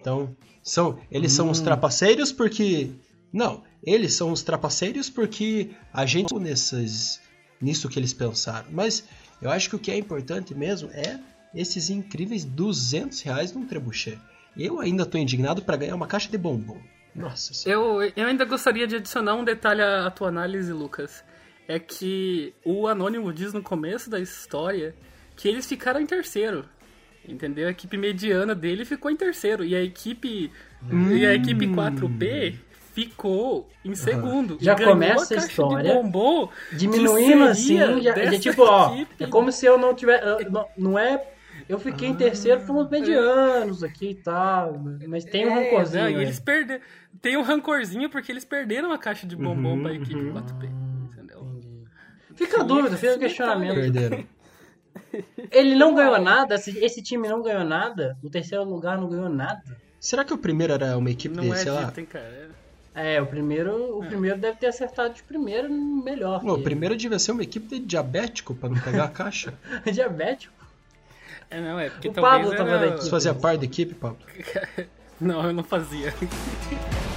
Então, são, eles são Hum. os trapaceiros porque. Não, eles são os trapaceiros porque a gente nesses, nisso que eles pensaram. Mas eu acho que o que é importante mesmo é esses incríveis 200 reais num trebuchet. Eu ainda tô indignado pra ganhar uma caixa de bombom. Nossa senhora. Eu, eu ainda gostaria de adicionar um detalhe à tua análise, Lucas. É que o Anônimo diz no começo da história que eles ficaram em terceiro. Entendeu? A equipe mediana dele ficou em terceiro. E a equipe. E a equipe 4P ficou em segundo. Já E ganhou começa a história De bombom Diminuindo assim, já, já tipo, ó, *laughs* equipe. é como se eu não tiver. eu- Não, não é. Eu fiquei em terceiro, fomos medianos aqui e tal. Mas tem um É, rancorzinho. não, e eles perderam. Tem um rancorzinho porque eles perderam a caixa de bombom Uhum, pra equipe uhum. 4P. Entendeu? Fica a dúvida, fica o questionamento. Perderam. *laughs* Ele não ganhou nada, esse, esse time não ganhou nada, o terceiro lugar não ganhou nada. Será que o primeiro era uma equipe Não de, é sei lá, hein, cara. É, o primeiro, o primeiro deve ter acertado de primeiro melhor. Não, o primeiro devia ser uma equipe de diabético pra não pegar a caixa. *laughs* Diabético. É, não, é porque O talvez Pablo tava era- da equipe. Você fazia parte da equipe, Pablo? *laughs* Não, eu não fazia. *laughs*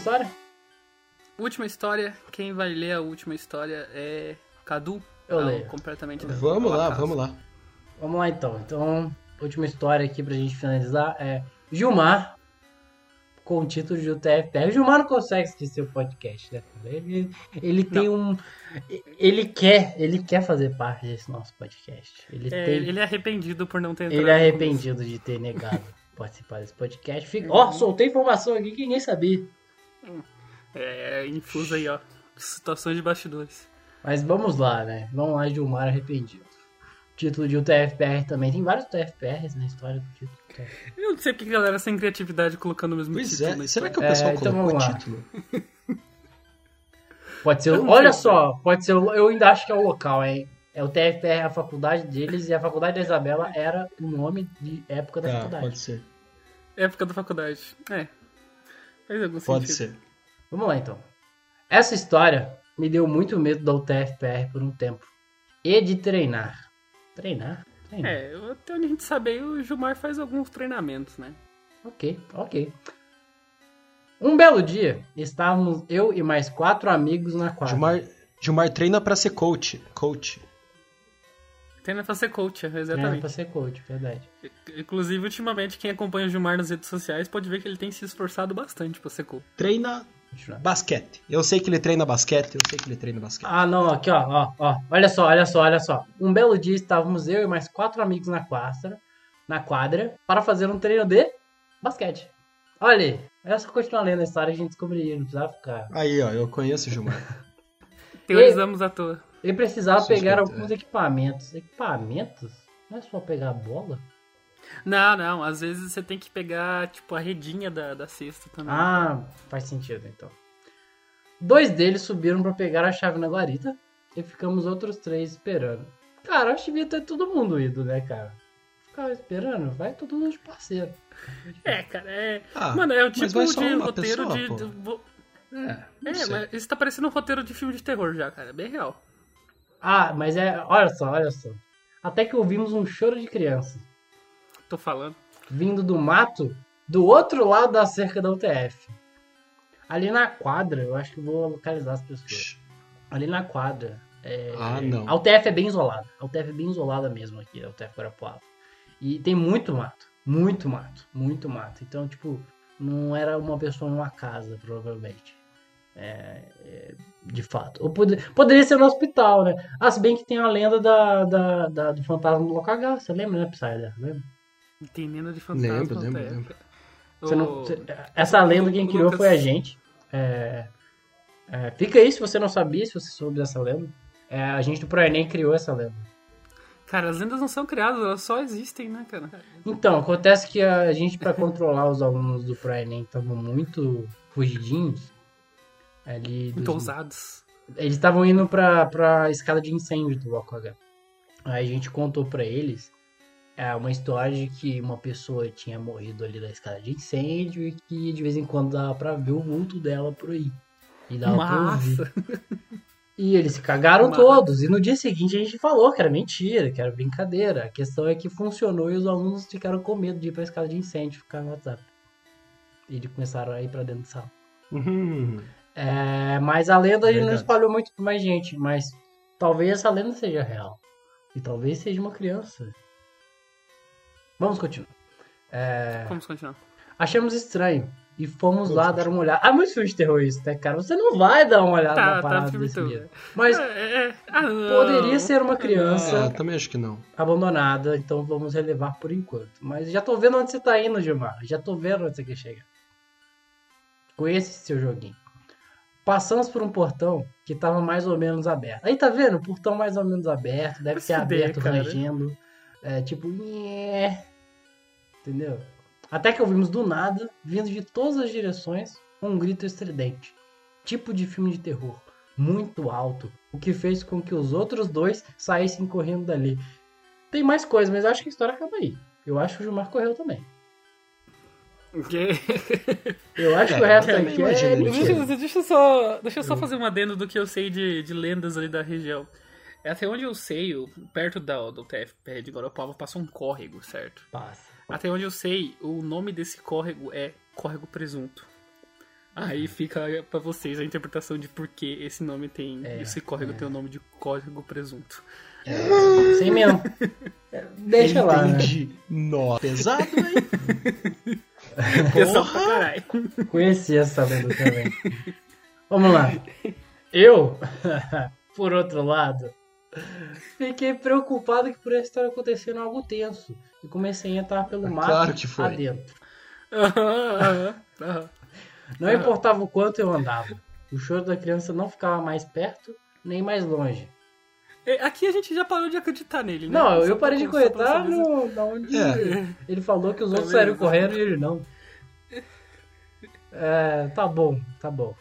história? Última história, quem vai ler a última história é Cadu. Eu Tá leio. Completamente Vamos lá, vamos lá. Vamos lá então. Então, última história aqui pra gente finalizar é Gilmar com o título de UTFPR. Gilmar não consegue esquecer o podcast, né? cara? Ele, ele tem um. Ele quer, ele quer fazer parte desse nosso podcast. Ele É, tem. ele é arrependido por não ter entrado. Ele é arrependido de ter negado *laughs* participar desse podcast. Fica- Ó, soltei informação aqui que ninguém sabia. É, infuso aí, ó. Situações de bastidores. Mas vamos lá, né? Vamos lá, Gilmar arrependido. Título de UTFPR também. Tem vários UTFPRs na história do título. Eu não sei porque a galera sem criatividade colocando o mesmo Pois título é, na será que o pessoal É, então colocou o vamos lá. título? *laughs* Pode ser. Olha só, pode ser. Eu ainda acho que é o local, hein? É o TFPR, a faculdade deles, e a faculdade da Isabela era o nome de época da Tá, faculdade. pode ser. Época da faculdade. É. Faz algum Pode sentido. ser. Vamos lá então. Essa história me deu muito medo da UTFPR por um tempo. E de treinar. Treinar? Treinar. É, até onde a gente sabe o Gilmar faz alguns treinamentos, né? Ok, ok. Um belo dia, estávamos eu e mais quatro amigos na quadra. Gilmar, Gilmar treina pra ser coach. Coach. Treina pra ser coach, Treina exatamente. pra ser coach, verdade. Inclusive, ultimamente, quem acompanha o Gilmar nas redes sociais pode ver que ele tem se esforçado bastante pra ser coach. Treina basquete. Eu sei que ele treina basquete, eu sei que ele treina basquete. Ah, não, aqui, ó, ó, ó. Olha só, olha só, olha só. Um belo dia estávamos eu e mais quatro amigos na quadra, na quadra, para fazer um treino de basquete. Olha aí, é só continuar lendo a história e a gente descobriria, não precisava ficar. Aí, ó, eu conheço o Gilmar. *laughs* Teorizamos à toa. Ele precisava Suspeito, pegar é. alguns equipamentos. Equipamentos? Não é só pegar a bola? Não, não. Às vezes você tem que pegar, tipo, a redinha da, da cesta também. Ah, faz sentido então. Dois deles subiram para pegar a chave na guarita e ficamos outros três esperando. Cara, eu acho que devia ter todo mundo ido, né, cara? Ficava esperando, vai todo mundo de parceiro. É, cara, é. Ah, Mano, é o mas tipo vai só de uma roteiro pessoa, de. pô. É, É, mas isso tá parecendo um roteiro de filme de terror já, cara. É bem real. Ah, mas é. Olha só, olha só. Até que ouvimos um choro de criança Tô falando. vindo do mato do outro lado da cerca da UTF. Ali na quadra, eu acho que vou localizar as pessoas. Ali na quadra. é, Ah, não. A UTF é bem isolada. A UTF é bem isolada mesmo aqui, a UTF Guarapuava. E tem muito mato. Muito mato. Muito mato. Então, tipo, não era uma pessoa numa casa, provavelmente. É, é, de fato. Ou pode- poderia ser no hospital, né? Ah, se bem que tem a lenda da, da, da- do fantasma do Lokagá. Você lembra, né, Psyder? Lembra? Entendendo de fantasma. Lembro, lembro, lembro. Você não- você- essa lenda quem criou Lucas- foi a gente. É, é, fica aí se você não sabia, se você soube dessa lenda. É, a gente do ProEnem criou essa lenda. Cara, as lendas não são criadas, elas só existem, né, cara? Então, acontece que a gente, pra *laughs* controlar os alunos do Pro-Enem, estavam muito fugidinhos. Ali dos- Muito ousados. Eles estavam indo pra, pra escada de incêndio do Bloco H. Aí a gente contou pra eles é, uma história de que uma pessoa tinha morrido ali da escada de incêndio e que de vez em quando dava pra ver o vulto dela por aí. E dava pra ouvir. Massa. E eles se cagaram Massa. todos. E no dia seguinte a gente falou que era mentira, que era brincadeira. A questão é que funcionou e os alunos ficaram com medo de ir pra escada de incêndio e ficar no WhatsApp. E eles começaram a ir pra dentro da sala. Uhum. É, mas a lenda ele não Verdade. espalhou muito pra mais gente. Mas talvez essa lenda seja real. E talvez seja uma criança. Vamos continuar. É, Vamos continuar. achamos estranho. E fomos lá dar uma olhada. Ah, muito filme de terror isso, né, cara? Você não vai dar uma olhada na Tá, parada tá, desse livro. Mas É, é. Ah, não. poderia ser uma criança Ah, também acho que não. abandonada, então vamos relevar por enquanto. Mas já tô vendo onde você tá indo, Gilmar. Já tô vendo onde você quer chegar. Conhece esse seu joguinho. Passamos por um portão que tava mais ou menos aberto. Aí tá vendo? O portão mais ou menos aberto, deve ser aberto, cara. rangendo. É tipo, nhé. entendeu? Até que ouvimos do nada, vindo de todas as direções, um grito estridente. Tipo de filme de terror, muito alto, o que fez com que os outros dois saíssem correndo dali. Tem mais coisa, mas eu acho que a história acaba aí. Eu acho que o Gilmar correu também. *laughs* Eu acho que o É, resto aqui é isso. mentira. Deixa, deixa eu só, deixa eu só fazer um adendo do que eu sei de, de lendas ali da região. É Até onde eu sei, perto da, do TFPR de Garopaba passou um córrego, certo? Passa. Até onde eu sei, o nome desse córrego é Córrego Presunto. Aí fica pra vocês a interpretação de por que esse nome tem. É, esse córrego tem o nome de Córrego Presunto. Sem mesmo. É, Deixa lá, né? Entendi. Nossa, pesado, hein? *laughs* Pessoal pra caralho. Conheci essa lenda também. Vamos lá. Eu, *laughs* por outro lado, fiquei preocupado que por essa história acontecendo algo tenso. E comecei a entrar pelo Ah, mato claro que foi. adentro. Não importava o quanto eu andava. O choro da criança não ficava mais perto, nem mais longe. É, Aqui a gente já parou de acreditar nele, né? Não, Só eu parei de se- no, da onde É. ele falou que os outros saíram correndo e ele não. É, tá bom, tá bom.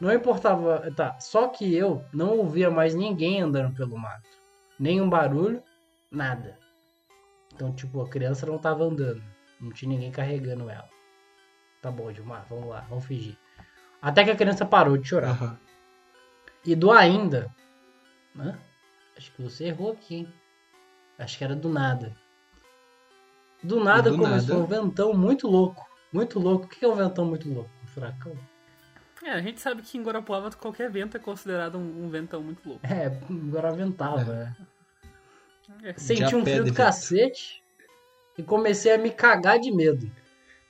Não importava. Tá, só que eu não ouvia mais ninguém andando pelo mato. Nenhum barulho, nada. Então, tipo, a criança não tava andando. Não tinha ninguém carregando ela. Tá bom, Gilmar, vamos lá, vamos fingir. Até que a criança parou de chorar. Aham. E do ainda. Hã? Acho que você errou aqui, hein? Acho que era do nada. Do nada do começou nada? um ventão muito louco. Muito louco. O que é um ventão muito louco? Um furacão? É, a gente sabe que em Guarapuava qualquer vento é considerado um, um ventão muito louco. É, agora ventava, né? É. Senti Já um frio de do cacete e comecei a me cagar de medo.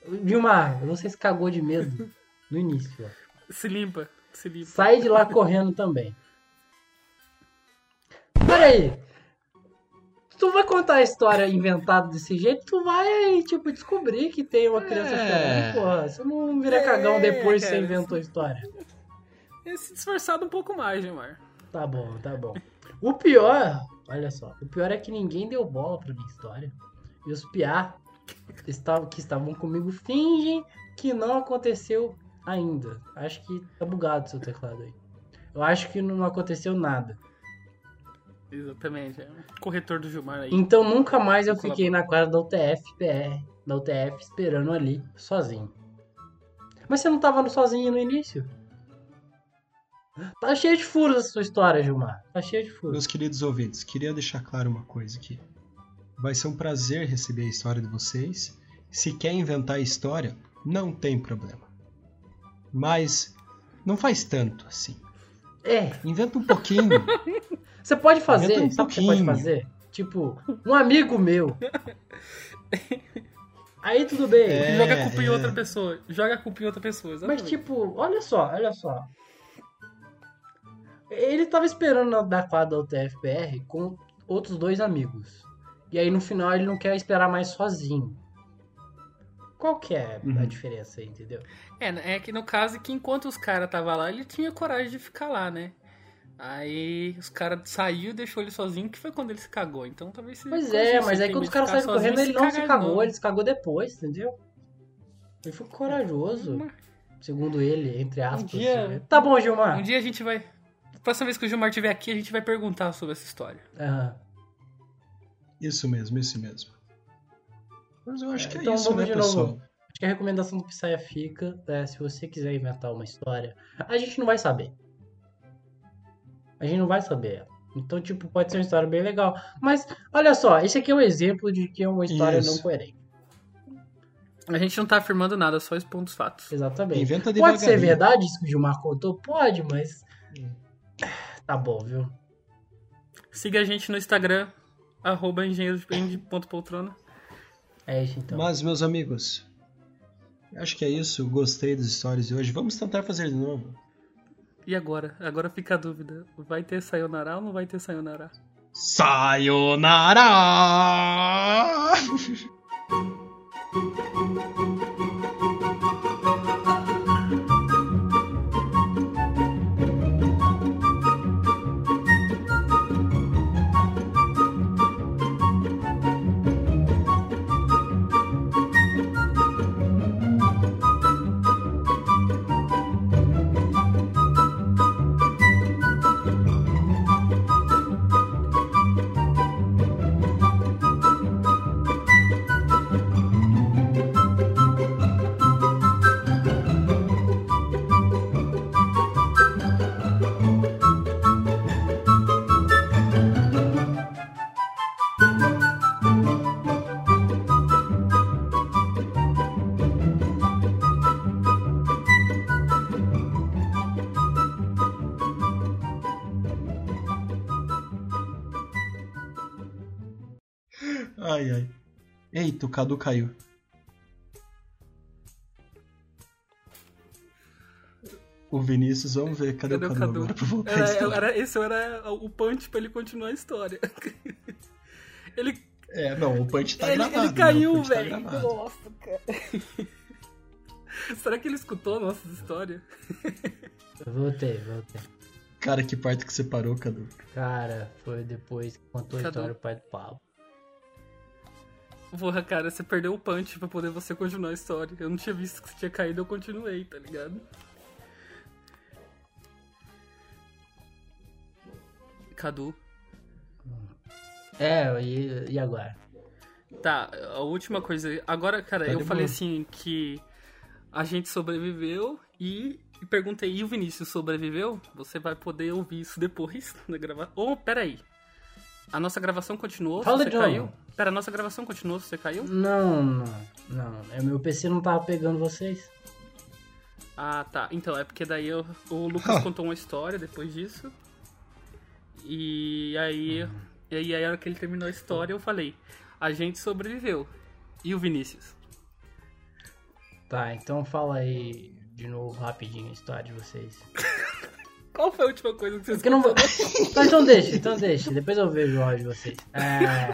Vilmar, eu não sei se cagou de medo no início. ó. Se limpa, se limpa. Saí de lá correndo também. Peraí. Tu vai contar a história inventada desse jeito, tu vai, tipo, descobrir que tem uma criança É. chorando. Porra, você não vira É, cagão depois que você inventou a história. É se disfarçado um pouco mais, Gilmar. Tá bom, tá bom. O pior, olha só, o pior é que ninguém deu bola pra minha história. E os piá que estavam comigo fingem que não aconteceu ainda. Acho que tá bugado seu teclado aí. Eu acho que não aconteceu nada. Exatamente. É um corretor do Gilmar aí. Então nunca mais eu fiquei na quadra da UTF PR, da UTF esperando ali, sozinho. Mas você não tava sozinho no início? Tá cheio de furos essa sua história, Gilmar. Tá cheio de furos. Meus queridos ouvintes, queria deixar claro uma coisa aqui. Vai ser um prazer receber a história de vocês. Se quer inventar a história, não tem problema. Mas não faz tanto assim. É, Inventa um pouquinho. *laughs* Você pode fazer, Inventa um sabe o que você pode pouquinho. fazer? Tipo, um amigo meu. Aí tudo bem. É, Joga a culpa em é. outra pessoa. Joga a culpa em outra pessoa, Mas exatamente. tipo, olha só, olha só. Ele tava esperando na- da quadra da UTFPR com outros dois amigos. E aí no final ele não quer esperar mais sozinho. Qual que é a Uhum. diferença aí, entendeu? É, é que no caso que enquanto os caras estavam lá, ele tinha coragem de ficar lá, né? Aí os caras saiu e deixou ele sozinho, que foi quando ele se cagou. Então talvez se. Pois é, mas aí tem quando os caras saíram correndo, ele não se cagou, novo. ele se cagou depois, entendeu? Ele foi corajoso, segundo ele, entre aspas. dia- né? Tá bom, Gilmar. Um dia a gente vai. Próxima vez que o Gilmar estiver aqui, a gente vai perguntar sobre essa história. Aham. Isso mesmo, isso mesmo. Mas eu acho que é Então isso, vamos né, de pessoal? novo. Acho que a recomendação do Psaia fica, é, se você quiser inventar uma história, a gente não vai saber. A gente não vai saber. Então, tipo, pode ser uma história bem legal. Mas, olha só, esse aqui é um exemplo de que é uma história Isso. não coerente. A gente não tá afirmando nada, só expondo os fatos. Exatamente. Inventa Pode ser verdade isso que o Gilmar contou? Pode, mas. Tá bom, viu? Siga a gente no Instagram, arroba. É isso então. Mas, meus amigos, acho que é isso. Gostei das histórias de hoje. Vamos tentar fazer de novo. E agora? Agora fica a dúvida. Vai ter Sayonara ou não vai ter Sayonara? Sayonara! *laughs* Eita, o Cadu caiu. O Vinícius, vamos ver. Cadê, Cadê o Cadu, Cadu? agora pra voltar a Era, história? era- esse era o punch pra ele continuar a história. *laughs* ele É, não, o Punch tá ele, gravado. ele né? caiu, tá velho. gravado. Nossa, cara. *laughs* Será que ele escutou nossas histórias? *laughs* Eu voltei, voltei. Cara, que parte que você parou, Cadu? Cara, foi depois que contou a Cadê? história do pai do Pablo. Porra, cara, você perdeu o punch pra poder você continuar a história. Eu não tinha visto que você tinha caído, eu continuei, tá ligado? Cadu. É, e, e agora? Tá, a última coisa. Agora, cara, Tá eu falei boa. assim que a gente sobreviveu e, e perguntei, e o Vinícius sobreviveu? Você vai poder ouvir isso depois *laughs* na gravação. Ou, peraí. A nossa gravação continuou? Fala se você de novo. caiu? Pera, a nossa gravação continuou se você caiu? Não, não, não. É, meu PC não tava pegando vocês. Ah, tá. Então, é porque daí eu- o Lucas contou uma história depois disso. E aí, e aí, a hora que ele terminou a história, eu falei: a gente sobreviveu. E o Vinícius? Tá, então fala aí de novo rapidinho a história de vocês. *laughs* Qual foi a última coisa que vocês Porque eu não vou. Então, então deixa, então deixa. Depois eu vejo o áudio de vocês. É...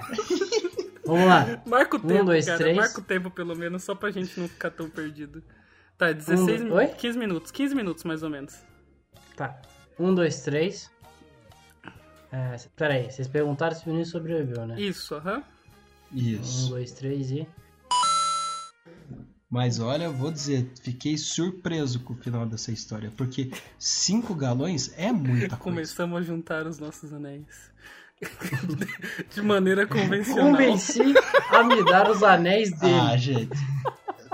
Vamos lá. Marca o Um, tempo, dois, cara. três. Marca o tempo, pelo menos, só pra gente não ficar tão perdido. Tá, 16 Um, oi? 15 minutos. 15 minutos, mais ou menos. Tá. Um, dois, três. É, pera aí, vocês perguntaram se o menino sobreviveu, né? Isso, aham. Um, Isso. dois, três e. Mas olha, eu vou dizer, fiquei surpreso com o final dessa história, porque cinco galões é muita coisa. Começamos a juntar os nossos anéis. *laughs* De maneira convencional. Convenci a me dar os anéis dele. Ah, gente.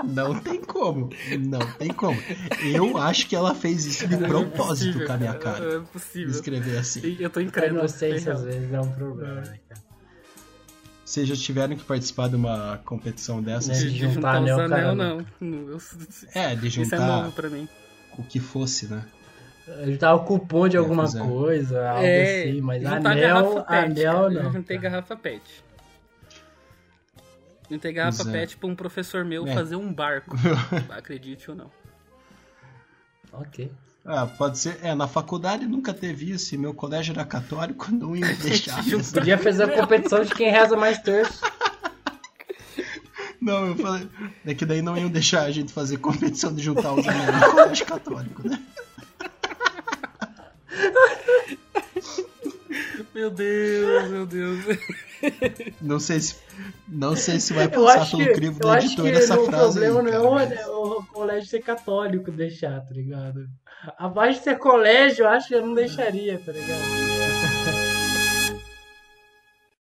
Não tem como. Não tem como. Eu acho que ela fez isso de é propósito possível, com a minha cara. É possível. Escrever assim. Eu tô a incrédulo. inocência é às vezes é um problema, né, cara? Vocês já tiveram que participar de uma competição dessas? Né? De juntar juntar anel, os anel, não. Não, eu- É, de Isso é juntar novo pra mim. o que fosse, né? Eu tava cupom de É, alguma é. coisa, algo É, assim, mas juntar anel, pet, anel não. Eu juntei garrafa pet. Juntei garrafa é. pet pra um professor meu É. fazer um barco. *laughs* Acredite ou não. Ok. Ah, pode ser. É, na faculdade nunca teve isso meu colégio era católico, *laughs* não ia deixar. *laughs* Podia fazer a competição de quem reza mais terço. Não, eu falei. É que daí não iam deixar a gente fazer competição de juntar os amigos no colégio católico, né? Meu Deus, meu Deus. Não sei se, não sei se vai passar pelo crivo do editor essa frase. O problema aí, não é o, é o colégio ser católico deixar, tá ligado? Abaixo de ser colégio, eu acho que eu não deixaria, tá ligado?